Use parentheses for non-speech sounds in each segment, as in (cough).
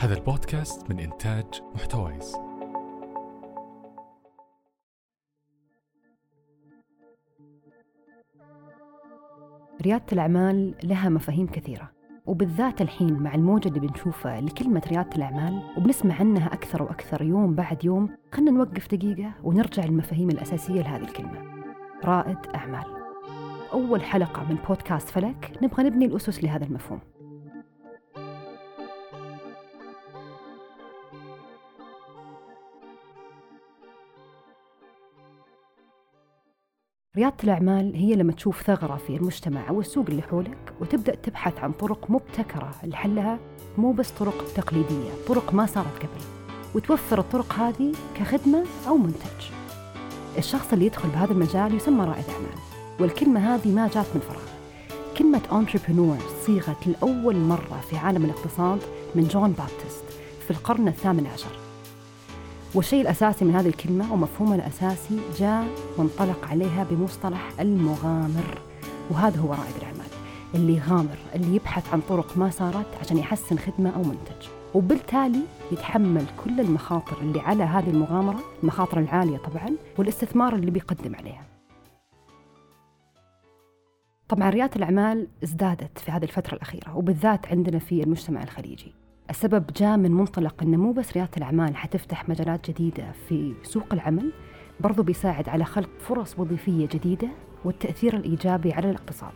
هذا البودكاست من إنتاج محتويس. ريادة الأعمال لها مفاهيم كثيرة وبالذات الحين مع الموجة اللي بنشوفها لكلمة ريادة الأعمال وبنسمع عنها أكثر وأكثر يوم بعد يوم. خلنا نوقف دقيقة ونرجع للمفاهيم الأساسية لهذه الكلمة. رائد أعمال. أول حلقة من بودكاست فلك نبغى نبني الأسس لهذا المفهوم. ريادة الأعمال هي لما تشوف ثغرة في المجتمع أو السوق اللي حولك وتبدأ تبحث عن طرق مبتكرة لحلها مو بس طرق تقليدية طرق ما صارت قبل وتوفر الطرق هذه كخدمة أو منتج. الشخص اللي يدخل بهذا المجال يسمى رائد أعمال والكلمة هذه ما جات من فراغ. كلمة entrepreneur صيغت لأول مرة في عالم الاقتصاد من جون بابتست في القرن الثامن عشر. والشيء الأساسي من هذه الكلمة ومفهومها الأساسي جاء وانطلق عليها بمصطلح المغامر وهذا هو رائد الأعمال. اللي يغامر اللي يبحث عن طرق ما صارت عشان يحسن خدمة أو منتج. وبالتالي يتحمل كل المخاطر اللي على هذه المغامرة المخاطر العالية طبعا والاستثمار اللي بيقدم عليها. طبعا ريادة الأعمال ازدادت في هذه الفترة الأخيرة وبالذات عندنا في المجتمع الخليجي. السبب جاء من منطلق أنه مو بس ريادة الأعمال حتفتح مجالات جديدة في سوق العمل برضو بيساعد على خلق فرص وظيفية جديدة والتأثير الإيجابي على الاقتصاد.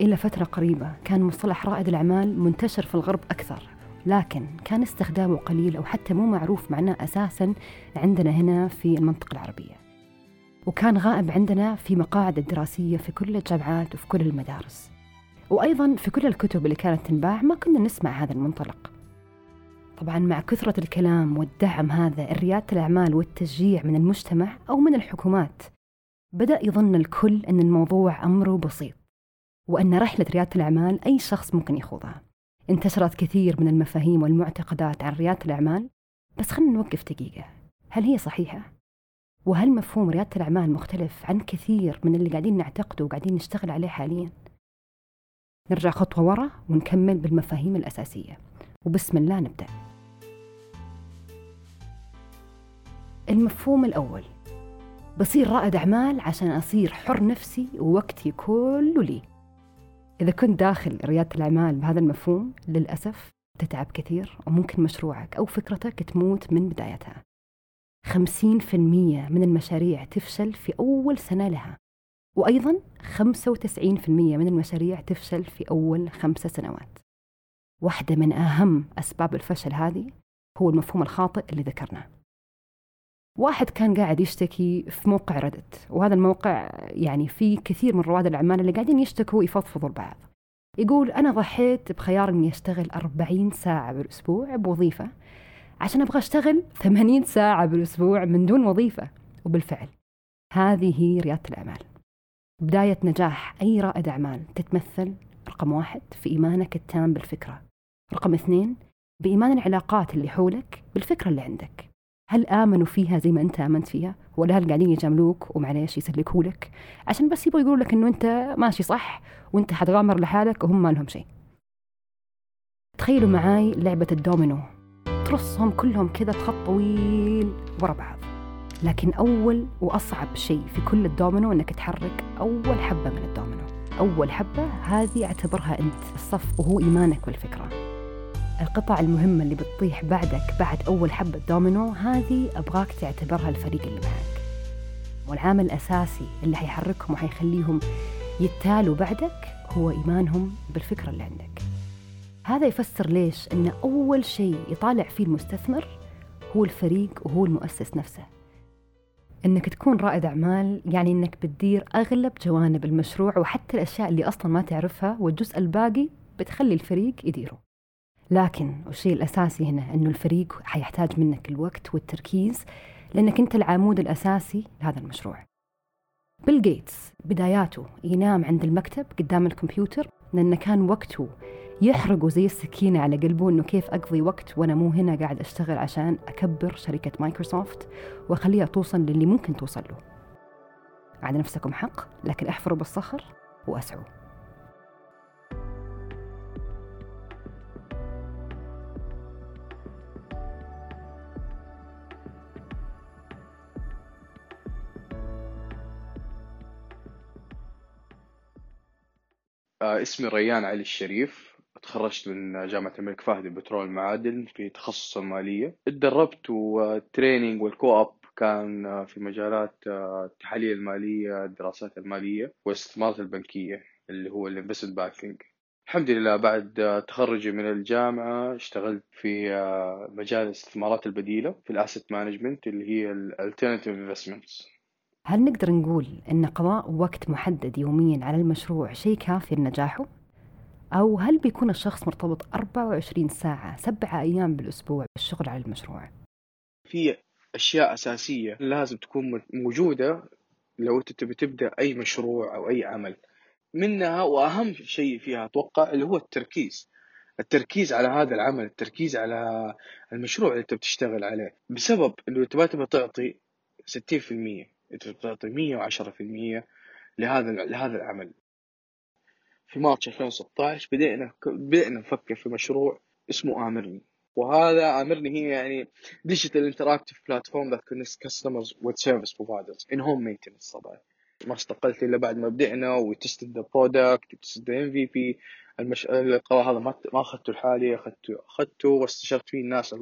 إلى فترة قريبة كان مصطلح رائد الأعمال منتشر في الغرب أكثر لكن كان استخدامه قليل أو حتى مو معروف معناه أساسا عندنا هنا في المنطقة العربية. وكان غائب عندنا في مقاعد الدراسية في كل الجامعات وفي كل المدارس. وأيضا في كل الكتب اللي كانت تنباع ما كنا نسمع هذا المنطلق طبعا مع كثرة الكلام والدعم هذا ريادة الأعمال والتشجيع من المجتمع أو من الحكومات بدأ يظن الكل أن الموضوع أمره بسيط وأن رحلة ريادة الأعمال أي شخص ممكن يخوضها انتشرت كثير من المفاهيم والمعتقدات عن ريادة الأعمال بس خلينا نوقف دقيقة هل هي صحيحة؟ وهل مفهوم ريادة الأعمال مختلف عن كثير من اللي قاعدين نعتقده وقاعدين نشتغل عليه حالياً؟ نرجع خطوة ورا ونكمل بالمفاهيم الأساسية. وبسم الله نبدأ. المفهوم الأول. بصير رائد أعمال عشان أصير حر نفسي ووقتي كله لي. إذا كنت داخل ريادة الأعمال بهذا المفهوم للأسف تتعب كثير وممكن مشروعك أو فكرتك تموت من بدايتها. خمسين في المية من المشاريع تفشل في أول سنة لها. وأيضا 95% من المشاريع تفشل في أول خمسة سنوات. واحدة من أهم أسباب الفشل هذه هو المفهوم الخاطئ اللي ذكرناه. واحد كان قاعد يشتكي في موقع ردت وهذا الموقع يعني فيه كثير من رواد الأعمال اللي قاعدين يشتكوا ويفضفضوا لبعض. يقول أنا ضحيت بخيار إني أشتغل 40 ساعة بالأسبوع بوظيفة عشان أبغى أشتغل 80 ساعة بالأسبوع من دون وظيفة. وبالفعل هذه هي ريادة الأعمال. بداية نجاح أي رائد أعمال تتمثل رقم واحد في إيمانك التام بالفكرة. رقم اثنين بإيمان العلاقات اللي حولك بالفكرة اللي عندك. هل آمنوا فيها زي ما أنت آمنت فيها؟ ولا هل قاعدين يجاملوك ومعليش يسلكوا لك عشان بس يبغوا يقولوا لك أنه أنت ماشي صح وأنت حتغامر لحالك وهم ما لهم شيء. تخيلوا معاي لعبة الدومينو. ترصهم كلهم كذا بخط طويل ورا بعض. لكن أول وأصعب شيء في كل الدومينو أنك تحرك أول حبة من الدومينو. أول حبة هذه أعتبرها أنت الصف وهو إيمانك بالفكرة القطع المهمة اللي بتطيح بعدك بعد أول حبة دومينو هذه أبغاك تعتبرها الفريق اللي معك. والعامل الأساسي اللي حيحركهم وحيخليهم يتالوا بعدك هو إيمانهم بالفكرة اللي عندك. هذا يفسر ليش أن أول شيء يطالع فيه المستثمر هو الفريق وهو المؤسس نفسه. إنك تكون رائد أعمال يعني إنك بتدير أغلب جوانب المشروع وحتى الأشياء اللي أصلا ما تعرفها والجزء الباقي بتخلي الفريق يديره. لكن والشيء الأساسي هنا إنه الفريق حيحتاج منك الوقت والتركيز لأنك أنت العمود الأساسي لهذا المشروع. بيل جيتس بداياته ينام عند المكتب قدام الكمبيوتر لأنه كان وقته يحرقوا زي السكينة على قلبه إنه كيف أقضي وقت وأنا مو هنا قاعد أشتغل عشان أكبر شركة مايكروسوفت وأخليها توصل للي ممكن توصل له. على نفسكم حق لكن أحفروا بالصخر وأسعوا. آه، اسمي ريان علي الشريف. تخرجت من جامعة الملك فهد البترول المعادن في تخصص المالية. اتدربت وال training وال co-op كان آه، في مجالات آه، التحاليل المالية الدراسات المالية والاستثمارات البنكية اللي هو ال investment banking. الحمد لله بعد تخرجي من الجامعة اشتغلت في مجال الاستثمارات البديلة في ال asset management اللي هي ال alternative investments هل نقدر نقول أن قضاء وقت محدد يوميا على المشروع شيء كافي لنجاحه؟ أو هل بيكون الشخص مرتبط 24 ساعة سبعة أيام بالأسبوع بالشغل على المشروع؟ في أشياء أساسية لازم تكون موجودة لو أنت تبي تبدأ أي مشروع أو أي عمل. منها وأهم شيء فيها أتوقع اللي هو التركيز. التركيز على هذا العمل التركيز على المشروع اللي أنت بتشتغل عليه. بسبب إنه أنت ما تبغى تعطي 60% أنت بتعطي 110% لهذا لهذا العمل. في مارس 2016 بدأنا بدأنا نفكر في مشروع اسمه آمرني. وهذا آمرني هي يعني digital interactive platform that connects customers with service providers in home maintenance طبعا ما استقلت إلا بعد ما بدأنا و tested the product و tested the MVP. القرار هذا ما ما أخذته لحالي اخذته أخذته واستشرت فيه الناس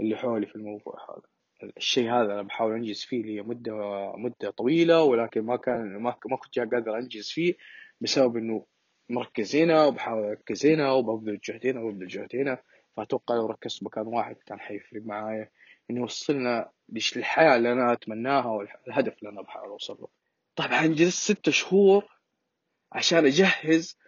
اللي حولي في الموضوع هذا. الشيء هذا أنا بحاول أنجز فيه لي مده مدة طويلة ولكن ما كان ما كنت قادر أنجز فيه بسبب إنه مركز هنا وبحاول اركز هنا وببذل جهد هنا وببذل جهد هنا فأتوقع لو ركزت مكان واحد كان حيفرق معايا. انه وصلنا للحياة اللي أنا أتمناها والهدف اللي أنا بحاول أوصل له. طبعا جلست ستة شهور عشان أجهز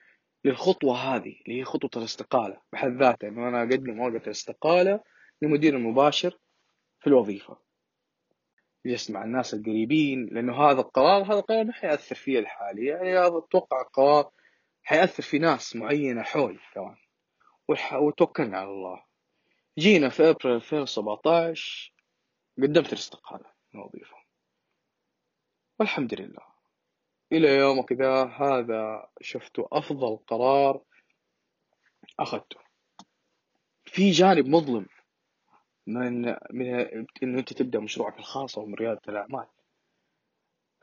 للخطوة هذه اللي هي خطوة الاستقالة. بحد ذاتها إنه أنا أقدم ورقة الاستقالة لمدير المباشر في الوظيفة. جلست مع الناس القريبين لأنه هذا القرار هذا القرار ما حيأثر فيه الحالي. يعني أتوقع قرار حيأثر في ناس معينة حولي كمان وتوكلنا على الله. جينا في أبريل 2017 قدمت الاستقالة من الوظيفة والحمد لله. إلى يومك ذا هذا شفته أفضل قرار أخذته. في جانب مظلم من من إنه أنت تبدأ مشروعك الخاص أو من ريادة الأعمال.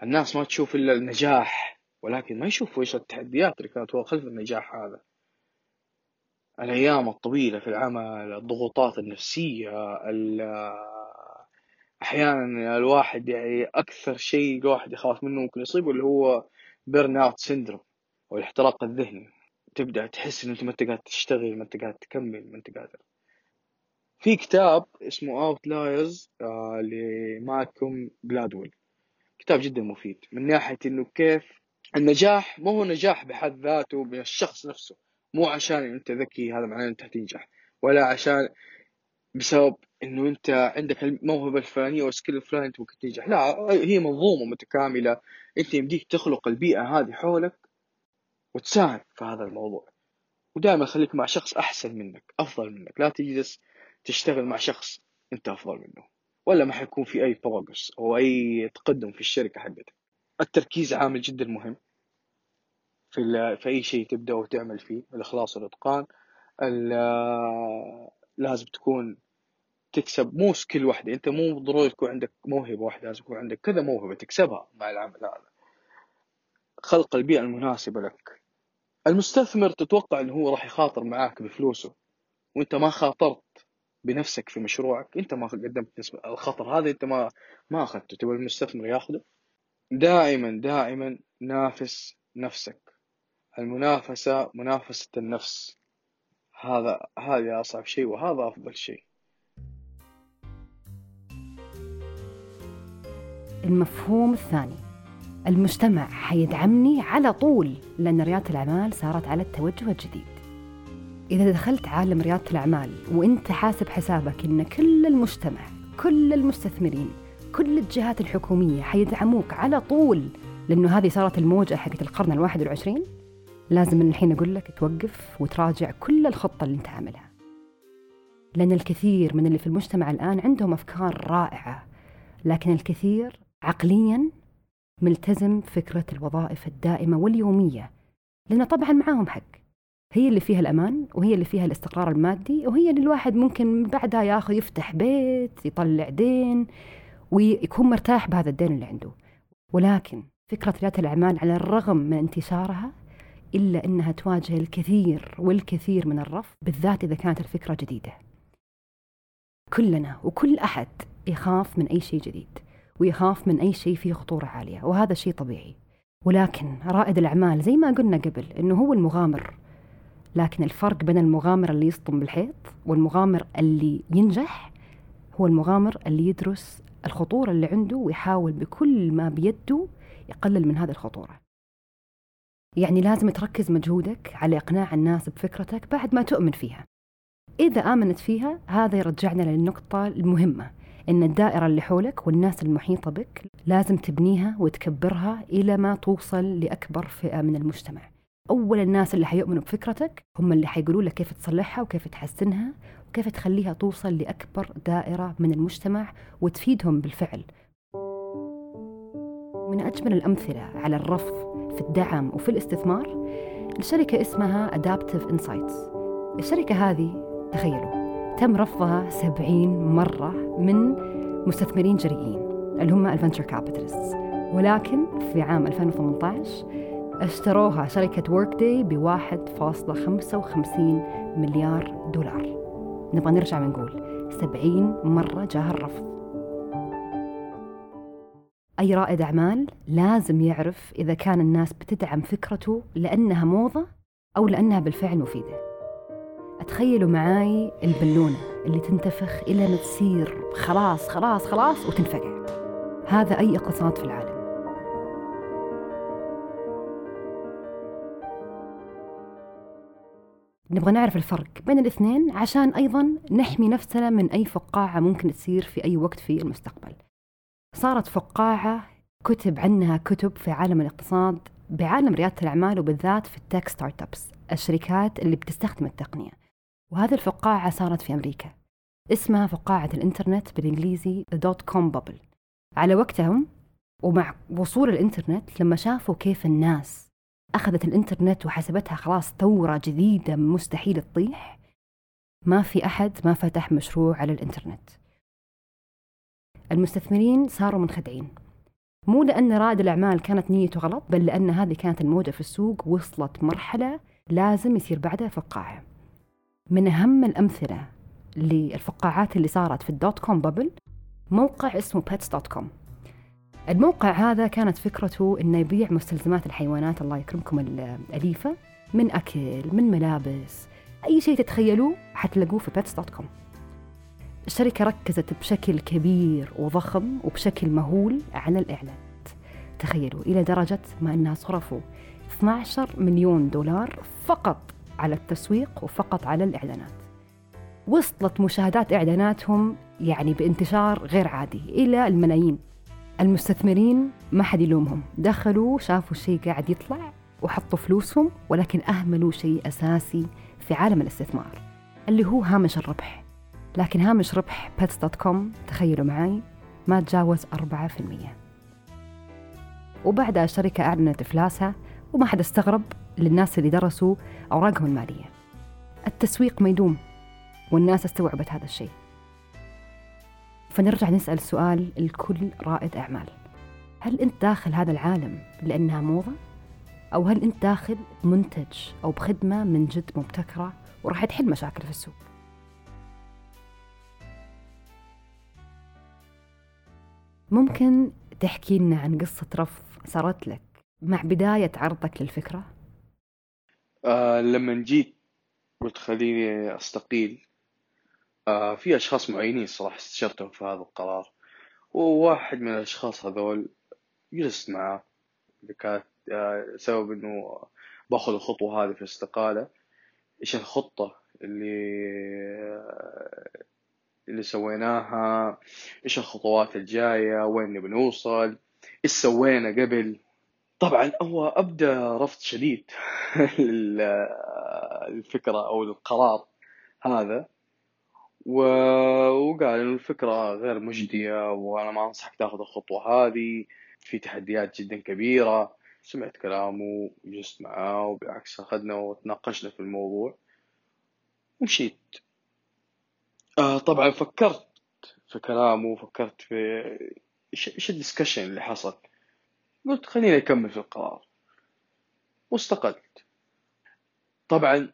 الناس ما تشوف إلا النجاح ولكن ما يشوفوا إيش التحديات اللي كانت خلف النجاح هذا. الأيام الطويلة في العمل الضغوطات النفسية أحيانا الواحد يعني أكثر شيء الواحد يخاف منه ممكن يصيبه اللي هو burnout syndrome أو الاحتراق الذهني. تبدأ تحس ان أنت ما أنت قاعد تشتغل ما أنت قاعد تكمل ما أنت قادر في كتاب اسمه Outliers آه Gladwell كتاب جدا مفيد. من ناحية إنه كيف النجاح مو هو نجاح بحد ذاته من الشخص نفسه. مو عشان أنت ذكي هذا معناه أنت تنجح. ولا عشان بسبب إنه أنت عندك الموهبة الفلانية أو ال skill الفلاني أنت ممكن تنجح. لا هي منظومة متكاملة. أنت يمديك تخلق البيئة هذه حولك وتساهم في هذا الموضوع. ودائما خليك مع شخص أحسن منك أفضل منك. لا تجلس تشتغل مع شخص أنت أفضل منه. ولا ما حيكون في أي progress أو أي تقدم في الشركة حقتك. التركيز عامل جدا مهم في في أي شيء تبدأ وتعمل فيه الإخلاص والاتقان لازم تكون تكسب مو skill واحدة أنت مو ضروري تكون عندك موهبة واحدة لازم يكون عندك كذا موهبة تكسبها مع العمل هذا. خلق البيئة المناسبة لك. المستثمر تتوقع إنه هو راح يخاطر معاك بفلوسه وأنت ما خاطرت بنفسك في مشروعك أنت ما قدمت نسبة الخطر هذا أنت ما ما أخذته تبغى المستثمر ياخذه؟ دائما دائما نافس نفسك. المنافسة منافسة النفس. هذا هذا أصعب شيء وهذا أفضل شيء. المفهوم الثاني. المجتمع حيدعمني على طول لأن ريادة الأعمال صارت على التوجه الجديد. إذا دخلت عالم ريادة الأعمال وأنت حاسب حسابك أن كل المجتمع كل المستثمرين كل الجهات الحكومية حيدعموك على طول لأنه هذه صارت الموجة حقت القرن الواحد والعشرين. لازم من الحين أقول لك توقف وتراجع كل الخطة اللي أنت عاملها. لأن الكثير من اللي في المجتمع الآن عندهم أفكار رائعة لكن الكثير عقليا ملتزم فكرة الوظائف الدائمة واليومية لأن طبعا معاهم حق. هي اللي فيها الأمان وهي اللي فيها الاستقرار المادي وهي اللي الواحد ممكن بعدها ياخذ يفتح بيت يطلع دين ويكون مرتاح بهذا الدين اللي عنده. ولكن فكرة ريادة الأعمال على الرغم من انتشارها إلا أنها تواجه الكثير والكثير من الرفض بالذات إذا كانت الفكرة جديدة. كلنا وكل أحد يخاف من أي شيء جديد ويخاف من أي شيء فيه خطورة عالية وهذا شيء طبيعي. ولكن رائد الأعمال زي ما قلنا قبل أنه هو المغامر. لكن الفرق بين المغامر اللي يصطم بالحيط والمغامر اللي ينجح هو المغامر اللي يدرس الخطورة اللي عنده ويحاول بكل ما بيده يقلل من هذه الخطورة. يعني لازم تركز مجهودك على إقناع الناس بفكرتك بعد ما تؤمن فيها. إذا آمنت فيها هذا يرجعنا للنقطة المهمة إن الدائرة اللي حولك والناس المحيطة بك لازم تبنيها وتكبرها إلى ما توصل لأكبر فئة من المجتمع. أول الناس اللي حيؤمنوا بفكرتك هم اللي حيقولوا لك كيف تصلحها وكيف تحسنها وكيف تخليها توصل لأكبر دائرة من المجتمع وتفيدهم بالفعل؟ من أجمل الأمثلة على الرفض في الدعم وفي الاستثمار الشركة اسمها Adaptive Insights. الشركة هذه تخيلوا تم رفضها 70 مرة من مستثمرين جريئين اللي هم ال venture capitalist ولكن في عام 2018 اشتروها شركة Workday ب 1.55 مليار دولار. نبغى نرجع ونقول 70 مرة جاها الرفض. أي رائد أعمال لازم يعرف إذا كان الناس بتدعم فكرته لأنها موضة أو لأنها بالفعل مفيدة. تخيلوا معاي البالونة اللي تنتفخ إلى ما تصير خلاص خلاص خلاص وتنفقع هذا أي اقتصاد في العالم. نبغى نعرف الفرق بين الاثنين عشان أيضا نحمي نفسنا من أي فقاعة ممكن تصير في أي وقت في المستقبل. صارت فقاعة كتب عنها كتب في عالم الاقتصاد بعالم ريادة الأعمال وبالذات في ال tech startups الشركات اللي بتستخدم التقنية. وهذه الفقاعة صارت في أمريكا. اسمها فقاعة الإنترنت بالإنجليزي dot-com bubble على وقتهم ومع وصول الإنترنت لما شافوا كيف الناس أخذت الإنترنت وحسبتها خلاص ثورة جديدة مستحيل تطيح. ما في أحد ما فتح مشروع على الإنترنت. المستثمرين صاروا منخدعين. مو لأن رائد الأعمال كانت نيته غلط بل لأن هذه كانت الموجة في السوق وصلت مرحلة لازم يصير بعدها فقاعة. من أهم الأمثلة للفقاعات اللي صارت في ال dot-com bubble موقع اسمه كوم الموقع هذا كانت فكرته إنه يبيع مستلزمات الحيوانات الله يكرمكم الأليفة من أكل من ملابس أي شيء تتخيلوه حتلاقوه في Pets.com الشركة ركزت بشكل كبير وضخم وبشكل مهول على الإعلانات تخيلوا إلى درجة ما أنها صرفوا 12 مليون دولار فقط على التسويق وفقط على الإعلانات. وصلت مشاهدات إعلاناتهم يعني بانتشار غير عادي إلى الملايين. المستثمرين ما حد يلومهم. دخلوا شافوا الشيء قاعد يطلع وحطوا فلوسهم ولكن أهملوا شيء أساسي في عالم الاستثمار اللي هو هامش الربح. لكن هامش ربح Pets.com تخيلوا معي ما تجاوز 4% وبعدها الشركة أعلنت إفلاسها وما حد استغرب للناس اللي درسوا أوراقهم المالية. التسويق ما يدوم والناس استوعبت هذا الشيء. فنرجع نسأل سؤال الكل رائد أعمال هل أنت داخل هذا العالم لأنها موضة؟ أو هل أنت داخل منتج أو بخدمة من جد مبتكرة وراح تحل مشاكل في السوق؟ ممكن تحكي لنا عن قصة رفض صارت لك مع بداية عرضك للفكرة؟ آه لما جيت قلت خليني أستقيل آه في أشخاص معينين صراحة استشرتهم في هذا القرار وواحد من الأشخاص هذول جلست معاه اللي كانت آه سبب إنه باخذ الخطوة هذه في الاستقالة إيش الخطة اللي آه اللي سويناها؟ إيش الخطوات الجاية؟ وين نبي نوصل؟ إيش سوينا قبل؟ طبعا هو أبدأ رفض شديد (laughs) للفكره أو القرار هذا. وقال انه الفكرة غير مجدية وأنا ما أنصحك تاخذ الخطوة هذه. في تحديات جدا كبيرة. سمعت كلامه وجلست معاه وبالعكس أخذنا وتناقشنا في الموضوع. ومشيت. آه طبعا فكرت في كلامه وفكرت في إيش الدسكشن اللي حصل. قلت خليني أكمل في القرار. واستقلت. طبعا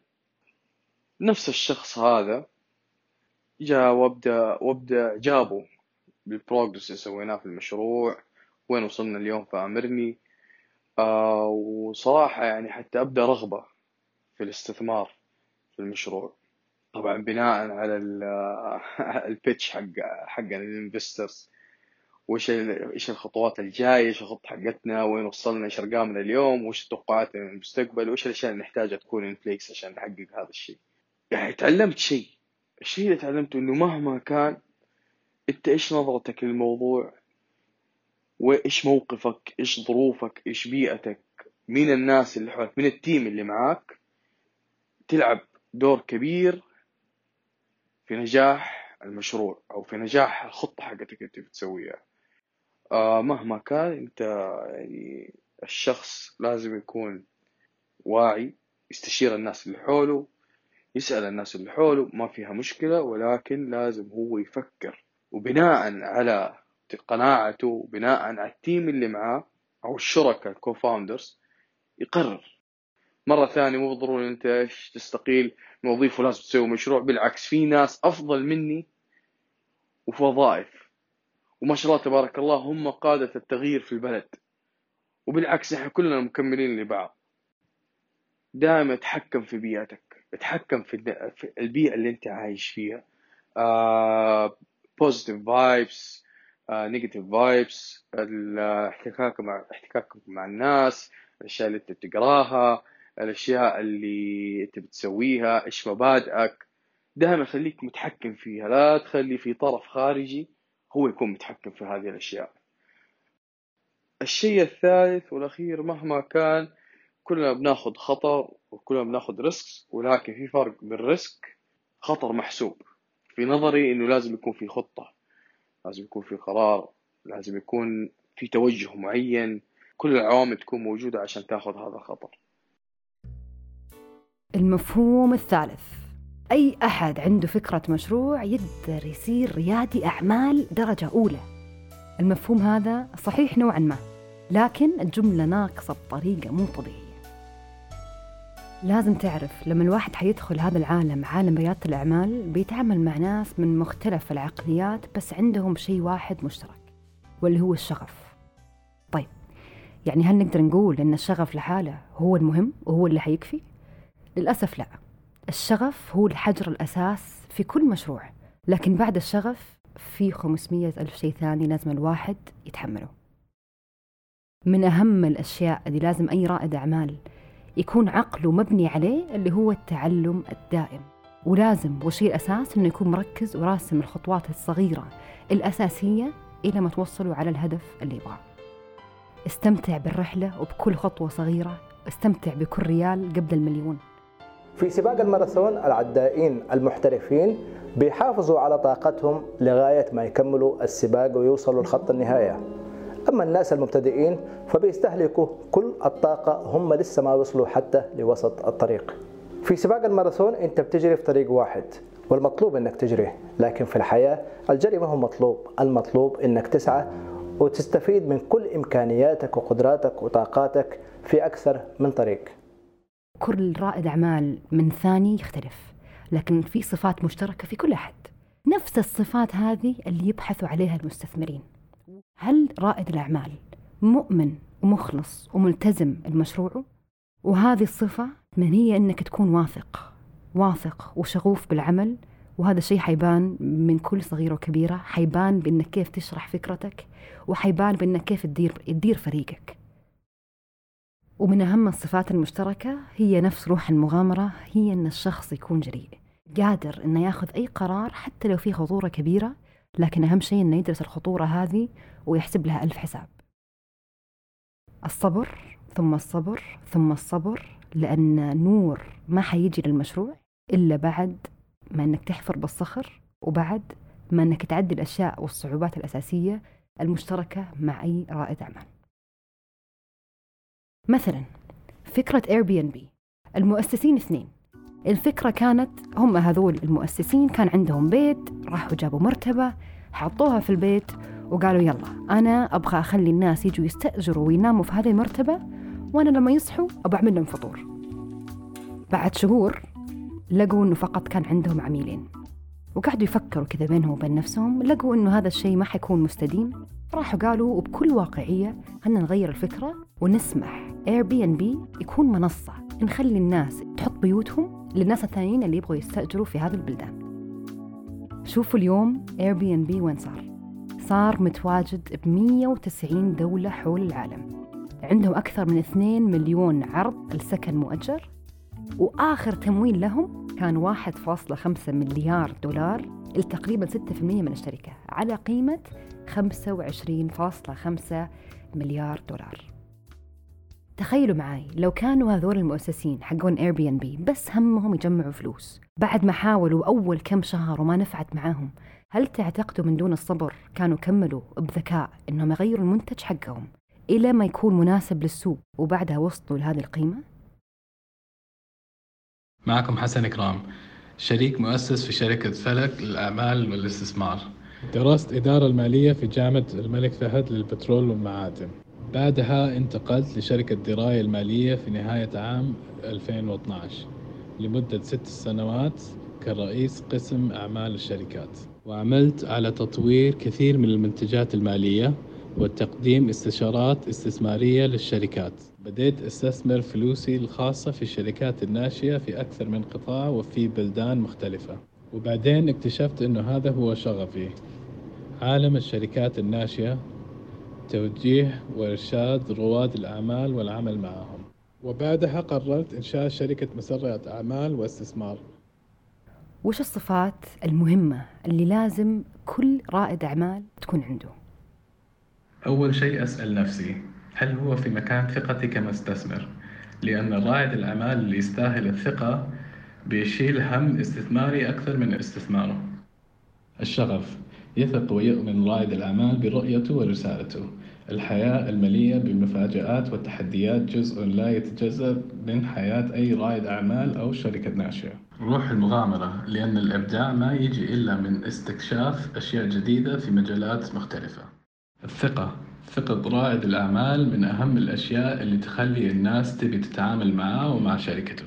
نفس الشخص هذا جاء وابدأ وابدأ جابه بال progress اللي سويناه في المشروع وين وصلنا اليوم فامرني آه وصراحة يعني حتى أبدأ رغبة في الاستثمار في المشروع. طبعا بناء على (laughs) ال pitch حق حقنا لل investors وش إيش الخطوات الجاية إيش الخطة حقتنا وين وصلنا إيش أرقامنا اليوم وش توقعاتنا للمستقبل وإيش الأشياء اللي نحتاجها تكون ان عشان نحقق هذا الشيء. يعني تعلمت شيء. الشيء اللي تعلمته إنه مهما كان أنت إيش نظرتك للموضوع؟ وإيش موقفك؟ إيش ظروفك؟ إيش بيئتك؟ مين الناس اللي حولك؟ مين التيم اللي معاك؟ تلعب دور كبير في نجاح المشروع أو في نجاح الخطة حقتك أنت بتسويها. آه مهما كان أنت يعني الشخص لازم يكون واعي يستشير الناس اللي حوله يسأل الناس اللي حوله ما فيها مشكلة ولكن لازم هو يفكر. وبناء على قناعته وبناء على ال team اللي معاه أو الشركاء ال co-founders يقرر. مرة ثانية مو بالضروري أنت إيش تستقيل من وظيفة لازم تسوي مشروع. بالعكس في ناس أفضل مني وفي وظائف. وما شاء الله تبارك الله هم قادة التغيير في البلد. وبالعكس إحنا كلنا مكملين لبعض. دائما اتحكم في بيئتك. اتحكم في البيئة اللي انت عايش فيها. positive vibes negative vibes احتكاكك مع احتكاكك مع الناس الأشياء اللي انت بتقراها الأشياء اللي انت بتسويها إيش مبادئك. دائما خليك متحكم فيها لا تخلي في طرف خارجي هو يكون متحكم في هذه الأشياء. الشيء الثالث والأخير مهما كان كلنا بناخذ خطر وكلنا بناخذ risk ولكن في فرق بين risk خطر محسوب. في نظري إنه لازم يكون في خطة لازم يكون في قرار لازم يكون في توجه معين. كل العوامل تكون موجودة عشان تاخذ هذا الخطر. المفهوم الثالث. أي أحد عنده فكرة مشروع يقدر يصير ريادي أعمال درجة أولى. المفهوم هذا صحيح نوعا ما لكن الجملة ناقصة بطريقة مو طبيعية لازم تعرف لما الواحد حيدخل هذا العالم عالم ريادة الأعمال بيتعامل مع ناس من مختلف العقليات بس عندهم شيء واحد مشترك واللي هو الشغف. طيب يعني هل نقدر نقول أن الشغف لحاله هو المهم وهو اللي حيكفي؟ للأسف لا. الشغف هو الحجر الأساس في كل مشروع لكن بعد الشغف في 500 ألف شيء ثاني لازم الواحد يتحمله. من أهم الأشياء اللي لازم أي رائد أعمال يكون عقله مبني عليه اللي هو التعلم الدائم. ولازم والشيء الأساس أنه يكون مركز وراسم الخطوات الصغيرة الأساسية إلى ما توصلوا على الهدف اللي يبغاه. استمتع بالرحلة وبكل خطوة صغيرة. استمتع بكل ريال قبل المليون. في سباق الماراثون العدائين المحترفين بيحافظوا على طاقتهم لغاية ما يكملوا السباق ويوصلوا لخط النهاية. أما الناس المبتدئين فبيستهلكوا كل الطاقة هم لسه ما وصلوا حتى لوسط الطريق. في سباق الماراثون أنت بتجري في طريق واحد والمطلوب أنك تجري لكن في الحياة الجري ما هو مطلوب المطلوب أنك تسعى وتستفيد من كل إمكانياتك وقدراتك وطاقاتك في أكثر من طريق. كل رائد أعمال من ثاني يختلف لكن في صفات مشتركة في كل أحد. نفس الصفات هذه اللي يبحثوا عليها المستثمرين. هل رائد الأعمال مؤمن ومخلص وملتزم بمشروعه؟ وهذه الصفة من هي أنك تكون واثق واثق وشغوف بالعمل وهذا الشيء حيبان من كل صغيرة وكبيرة حيبان بأنك كيف تشرح فكرتك وحيبان بأنك كيف تدير, تدير فريقك ومن أهم الصفات المشتركة هي نفس روح المغامرة هي أن الشخص يكون جريء قادر أنه ياخذ أي قرار حتى لو في خطورة كبيرة لكن أهم شيء أنه يدرس الخطورة هذه ويحسب لها ألف حساب. الصبر ثم الصبر ثم الصبر لأن نور ما حيجي للمشروع إلا بعد ما أنك تحفر بالصخر وبعد ما أنك تعدي الأشياء والصعوبات الأساسية المشتركة مع أي رائد أعمال. مثلا فكرة بي المؤسسين اثنين. الفكرة كانت هم هذول المؤسسين كان عندهم بيت راحوا جابوا مرتبة حطوها في البيت وقالوا يلا أنا أبغى أخلي الناس يجوا يستأجروا ويناموا في هذه المرتبة وأنا لما يصحوا أبغى أعمل لهم فطور. بعد شهور لقوا أنه فقط كان عندهم عميلين. وقعدوا يفكروا كذا بينهم وبين نفسهم لقوا أنه هذا الشيء ما حيكون مستديم. راحوا قالوا وبكل واقعية خلنا نغير الفكرة ونسمح Airbnb يكون منصة. نخلي الناس تحط بيوتهم للناس الثانيين اللي يبغوا يستأجروا في هذه البلدان. شوفوا اليوم Airbnb وين صار. صار متواجد ب 190 دولة حول العالم. عندهم أكثر من 2 مليون عرض السكن مؤجر وآخر تمويل لهم كان 1.5 مليار دولار اللي تقريبا 6% من الشركة على قيمة 25.5 مليار دولار. تخيلوا معي لو كانوا هذول المؤسسين حقون اير بي ان بي بس همهم يجمعوا فلوس. بعد ما حاولوا أول كم شهر وما نفعت معاهم هل تعتقدوا من دون الصبر كانوا كملوا بذكاء إنهم يغيروا المنتج حقهم إلى ما يكون مناسب للسوق وبعدها وصلوا لهذه القيمة؟ معكم حسن إكرام شريك مؤسس في شركة فلك للأعمال والاستثمار. درست إدارة المالية في جامعة الملك فهد للبترول والمعادن. بعدها انتقلت لشركة دراية المالية في نهاية عام 2012 لمدة ست سنوات كرئيس قسم أعمال الشركات. وعملت على تطوير كثير من المنتجات المالية وتقديم استشارات استثمارية للشركات. بديت أستثمر فلوسي الخاصة في الشركات الناشئة في أكثر من قطاع وفي بلدان مختلفة. وبعدين اكتشفت أنه هذا هو شغفي. عالم الشركات الناشئة توجيه وإرشاد رواد الأعمال والعمل معهم. وبعدها قررت إنشاء شركة مسرعة أعمال واستثمار. وش الصفات المهمة اللي لازم كل رائد أعمال تكون عنده؟ أول شيء أسأل نفسي هل هو في مكان ثقتي كمستثمر؟ لأن رائد الأعمال اللي يستاهل الثقة بيشيل هم استثماري أكثر من استثماره. الشغف. يثق ويؤمن رائد الأعمال برؤيته ورسالته. الحياة المليئة بالمفاجآت والتحديات جزء لا يتجزأ من حياة أي رائد أعمال أو شركة ناشئة. روح المغامرة لأن الإبداع ما يجي إلا من استكشاف أشياء جديدة في مجالات مختلفة. الثقة ثقة رائد الأعمال من أهم الأشياء اللي تخلي الناس تبي تتعامل معاه ومع شركته.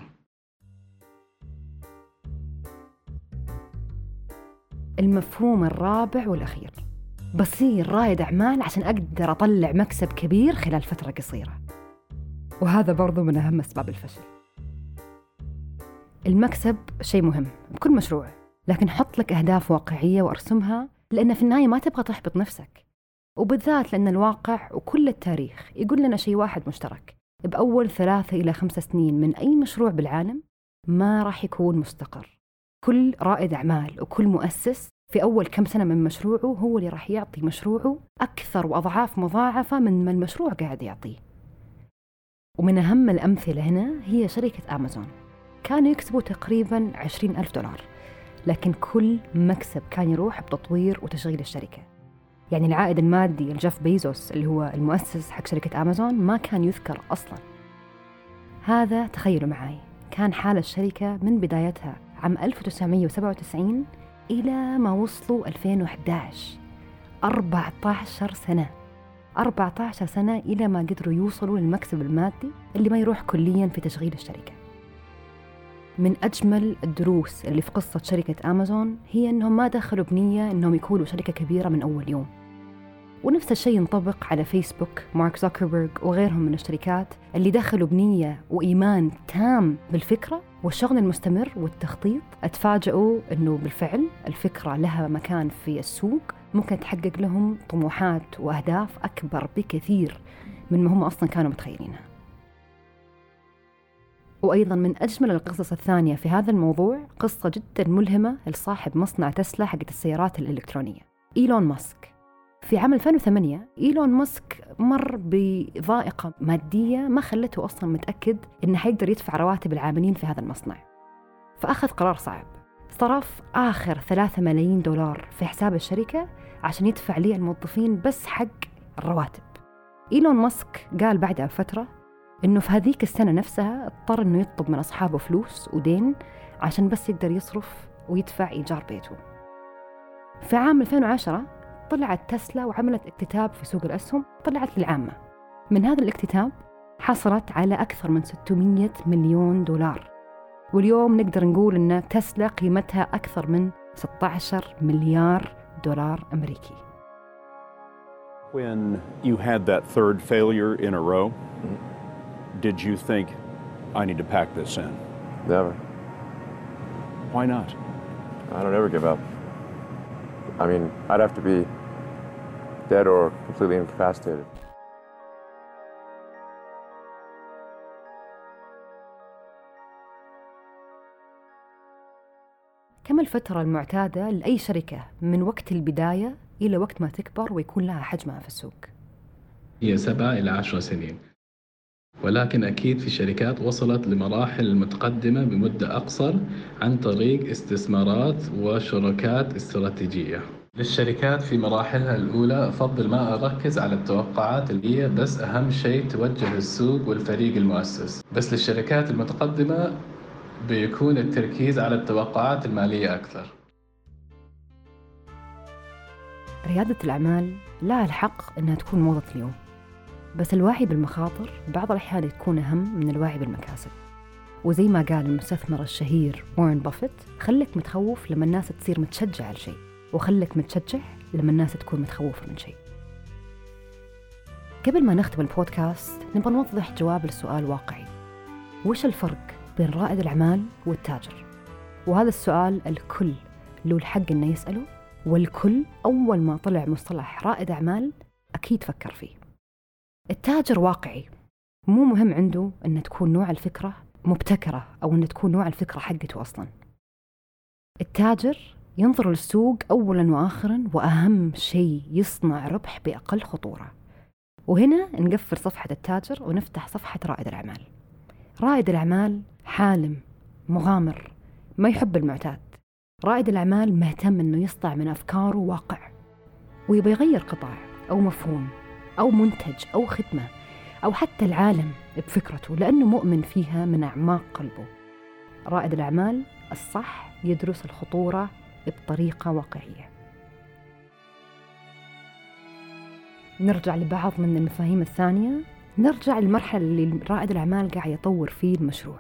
المفهوم الرابع والأخير. بصير رائد أعمال عشان أقدر أطلع مكسب كبير خلال فترة قصيرة. وهذا برضو من أهم أسباب الفشل. المكسب شيء مهم بكل مشروع لكن حط لك أهداف واقعية وأرسمها لأن في النهاية ما تبغى تحبط نفسك. وبالذات لأن الواقع وكل التاريخ يقول لنا شيء واحد مشترك. بأول ثلاثة إلى خمسة سنين من أي مشروع بالعالم ما راح يكون مستقر. كل رائد أعمال وكل مؤسس في أول كم سنة من مشروعه هو اللي راح يعطي مشروعه أكثر وأضعاف مضاعفة من ما المشروع قاعد يعطيه. ومن أهم الأمثلة هنا هي شركة أمازون. كانوا يكسبوا تقريبا عشرين ألف دولار لكن كل مكسب كان يروح بتطوير وتشغيل الشركة. يعني العائد المادي لجيف بيزوس اللي هو المؤسس حق شركة أمازون ما كان يذكر أصلا. هذا تخيلوا معي كان حال الشركة من بدايتها عام 1997 إلى ما وصلوا 2011 14 سنة. 14 سنة إلى ما قدروا يوصلوا للمكسب المادي اللي ما يروح كليا في تشغيل الشركة. من أجمل الدروس اللي في قصة شركة أمازون هي أنهم ما دخلوا بنية أنهم يكونوا شركة كبيرة من أول يوم. ونفس الشيء ينطبق على فيسبوك مارك زوكربيرج وغيرهم من الشركات اللي دخلوا بنية وإيمان تام بالفكرة والشغل المستمر والتخطيط. أتفاجئوا أنه بالفعل الفكرة لها مكان في السوق. ممكن تحقق لهم طموحات وأهداف أكبر بكثير من ما هم أصلا كانوا متخيلينها. وأيضا من أجمل القصص الثانية في هذا الموضوع قصة جدا ملهمة لصاحب مصنع تسلا حقت السيارات الإلكترونية إيلون ماسك. في عام 2008 إيلون ماسك مر بضائقة مادية ما خلته أصلا متأكد إنه حيقدر يدفع رواتب العاملين في هذا المصنع. فأخذ قرار صعب. صرف آخر ثلاثة ملايين دولار في حساب الشركة عشان يدفع لي الموظفين بس حق الرواتب. إيلون ماسك قال بعدها بفترة إنه في هذيك السنة نفسها اضطر إنه يطلب من أصحابه فلوس ودين عشان بس يقدر يصرف ويدفع إيجار بيته. في عام 2010 طلعت تسلا وعملت اكتتاب في سوق الأسهم طلعت للعامة من هذا الاكتتاب حصلت على أكثر من 600 مليون دولار واليوم نقدر نقول أن تسلا قيمتها أكثر من 16 مليار دولار أمريكي When you had that third failure in a row, did you think, I need to pack this in? Never. Why not? I don't ever give up. I mean, I'd have to be dead or completely incapacitated. كم الفترة المعتادة لأي شركة من وقت البداية إلى وقت ما تكبر ويكون لها حجمها في السوق؟ هي سبعة إلى عشر سنين. ولكن أكيد في شركات وصلت لمراحل متقدمة بمدة أقصر عن طريق استثمارات وشركات استراتيجية. للشركات في مراحلها الأولى أفضل ما أركز على التوقعات اللي هي بس أهم شيء توجه السوق والفريق المؤسس. بس للشركات المتقدمة بيكون التركيز على التوقعات المالية أكثر. ريادة الأعمال لها الحق أنها تكون موضة اليوم بس الوعي بالمخاطر بعض الأحيان يكون أهم من الوعي بالمكاسب. وزي ما قال المستثمر الشهير وارن بافيت خلك متخوف لما الناس تصير متشجعة لشيء. وخلك متشجع لما الناس تكون متخوفة من شيء. قبل ما نختم البودكاست نبغى نوضح جواب لسؤال واقعي. وش الفرق بين رائد الأعمال والتاجر؟ وهذا السؤال الكل له الحق إنه يسأله والكل أول ما طلع مصطلح رائد أعمال أكيد فكر فيه. التاجر واقعي. مو مهم عنده أن تكون نوع الفكرة مبتكرة أو أن تكون نوع الفكرة حقته أصلا. التاجر ينظر للسوق أولا وآخرا وأهم شيء يصنع ربح بأقل خطورة. وهنا نقفل صفحة التاجر ونفتح صفحة رائد الأعمال. رائد الأعمال حالم مغامر ما يحب المعتاد. رائد الأعمال مهتم أنه يصنع من أفكاره واقع ويبغى يغير قطاع أو مفهوم أو منتج أو خدمة أو حتى العالم بفكرته لأنه مؤمن فيها من أعماق قلبه. رائد الأعمال الصح يدرس الخطورة بطريقة واقعية. نرجع لبعض من المفاهيم الثانية. نرجع للمرحلة اللي رائد الأعمال قاعد يطور فيه المشروع.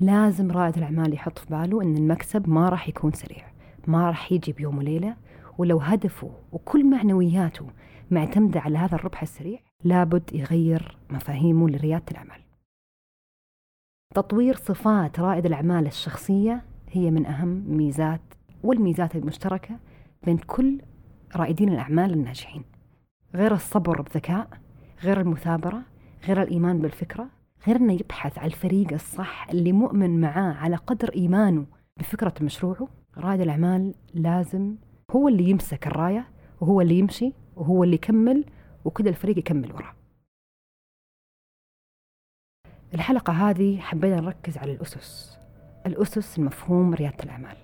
لازم رائد الأعمال يحط في باله أن المكسب ما راح يكون سريع ما راح يجي بيوم وليلة. ولو هدفه وكل معنوياته معتمدة على هذا الربح السريع لابد يغير مفاهيمه لريادة الأعمال. تطوير صفات رائد الأعمال الشخصية هي من أهم ميزات والميزات المشتركة بين كل رائدين الأعمال الناجحين. غير الصبر بذكاء غير المثابرة غير الإيمان بالفكرة غير أنه يبحث عن الفريق الصح اللي مؤمن معاه على قدر إيمانه بفكرة مشروعه. رائد الأعمال لازم هو اللي يمسك الراية وهو اللي يمشي وهو اللي يكمل وكذا الفريق يكمل وراه. الحلقة هذه حبينا نركز على الأسس. الأسس المفهوم ريادة الأعمال.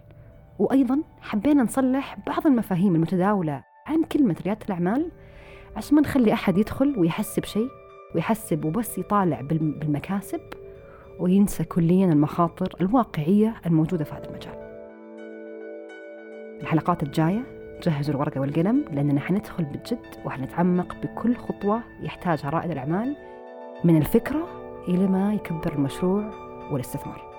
وأيضا حبينا نصلح بعض المفاهيم المتداولة عن كلمة ريادة الأعمال عشان ما نخلي أحد يدخل ويحسب شيء ويحسب وبس يطالع بالمكاسب وينسى كليا المخاطر الواقعية الموجودة في هذا المجال. الحلقات الجاية جهزوا الورقة والقلم لأننا حندخل بالجد وحنتعمق بكل خطوة يحتاجها رائد الأعمال من الفكرة إلى ما يكبر المشروع والاستثمار.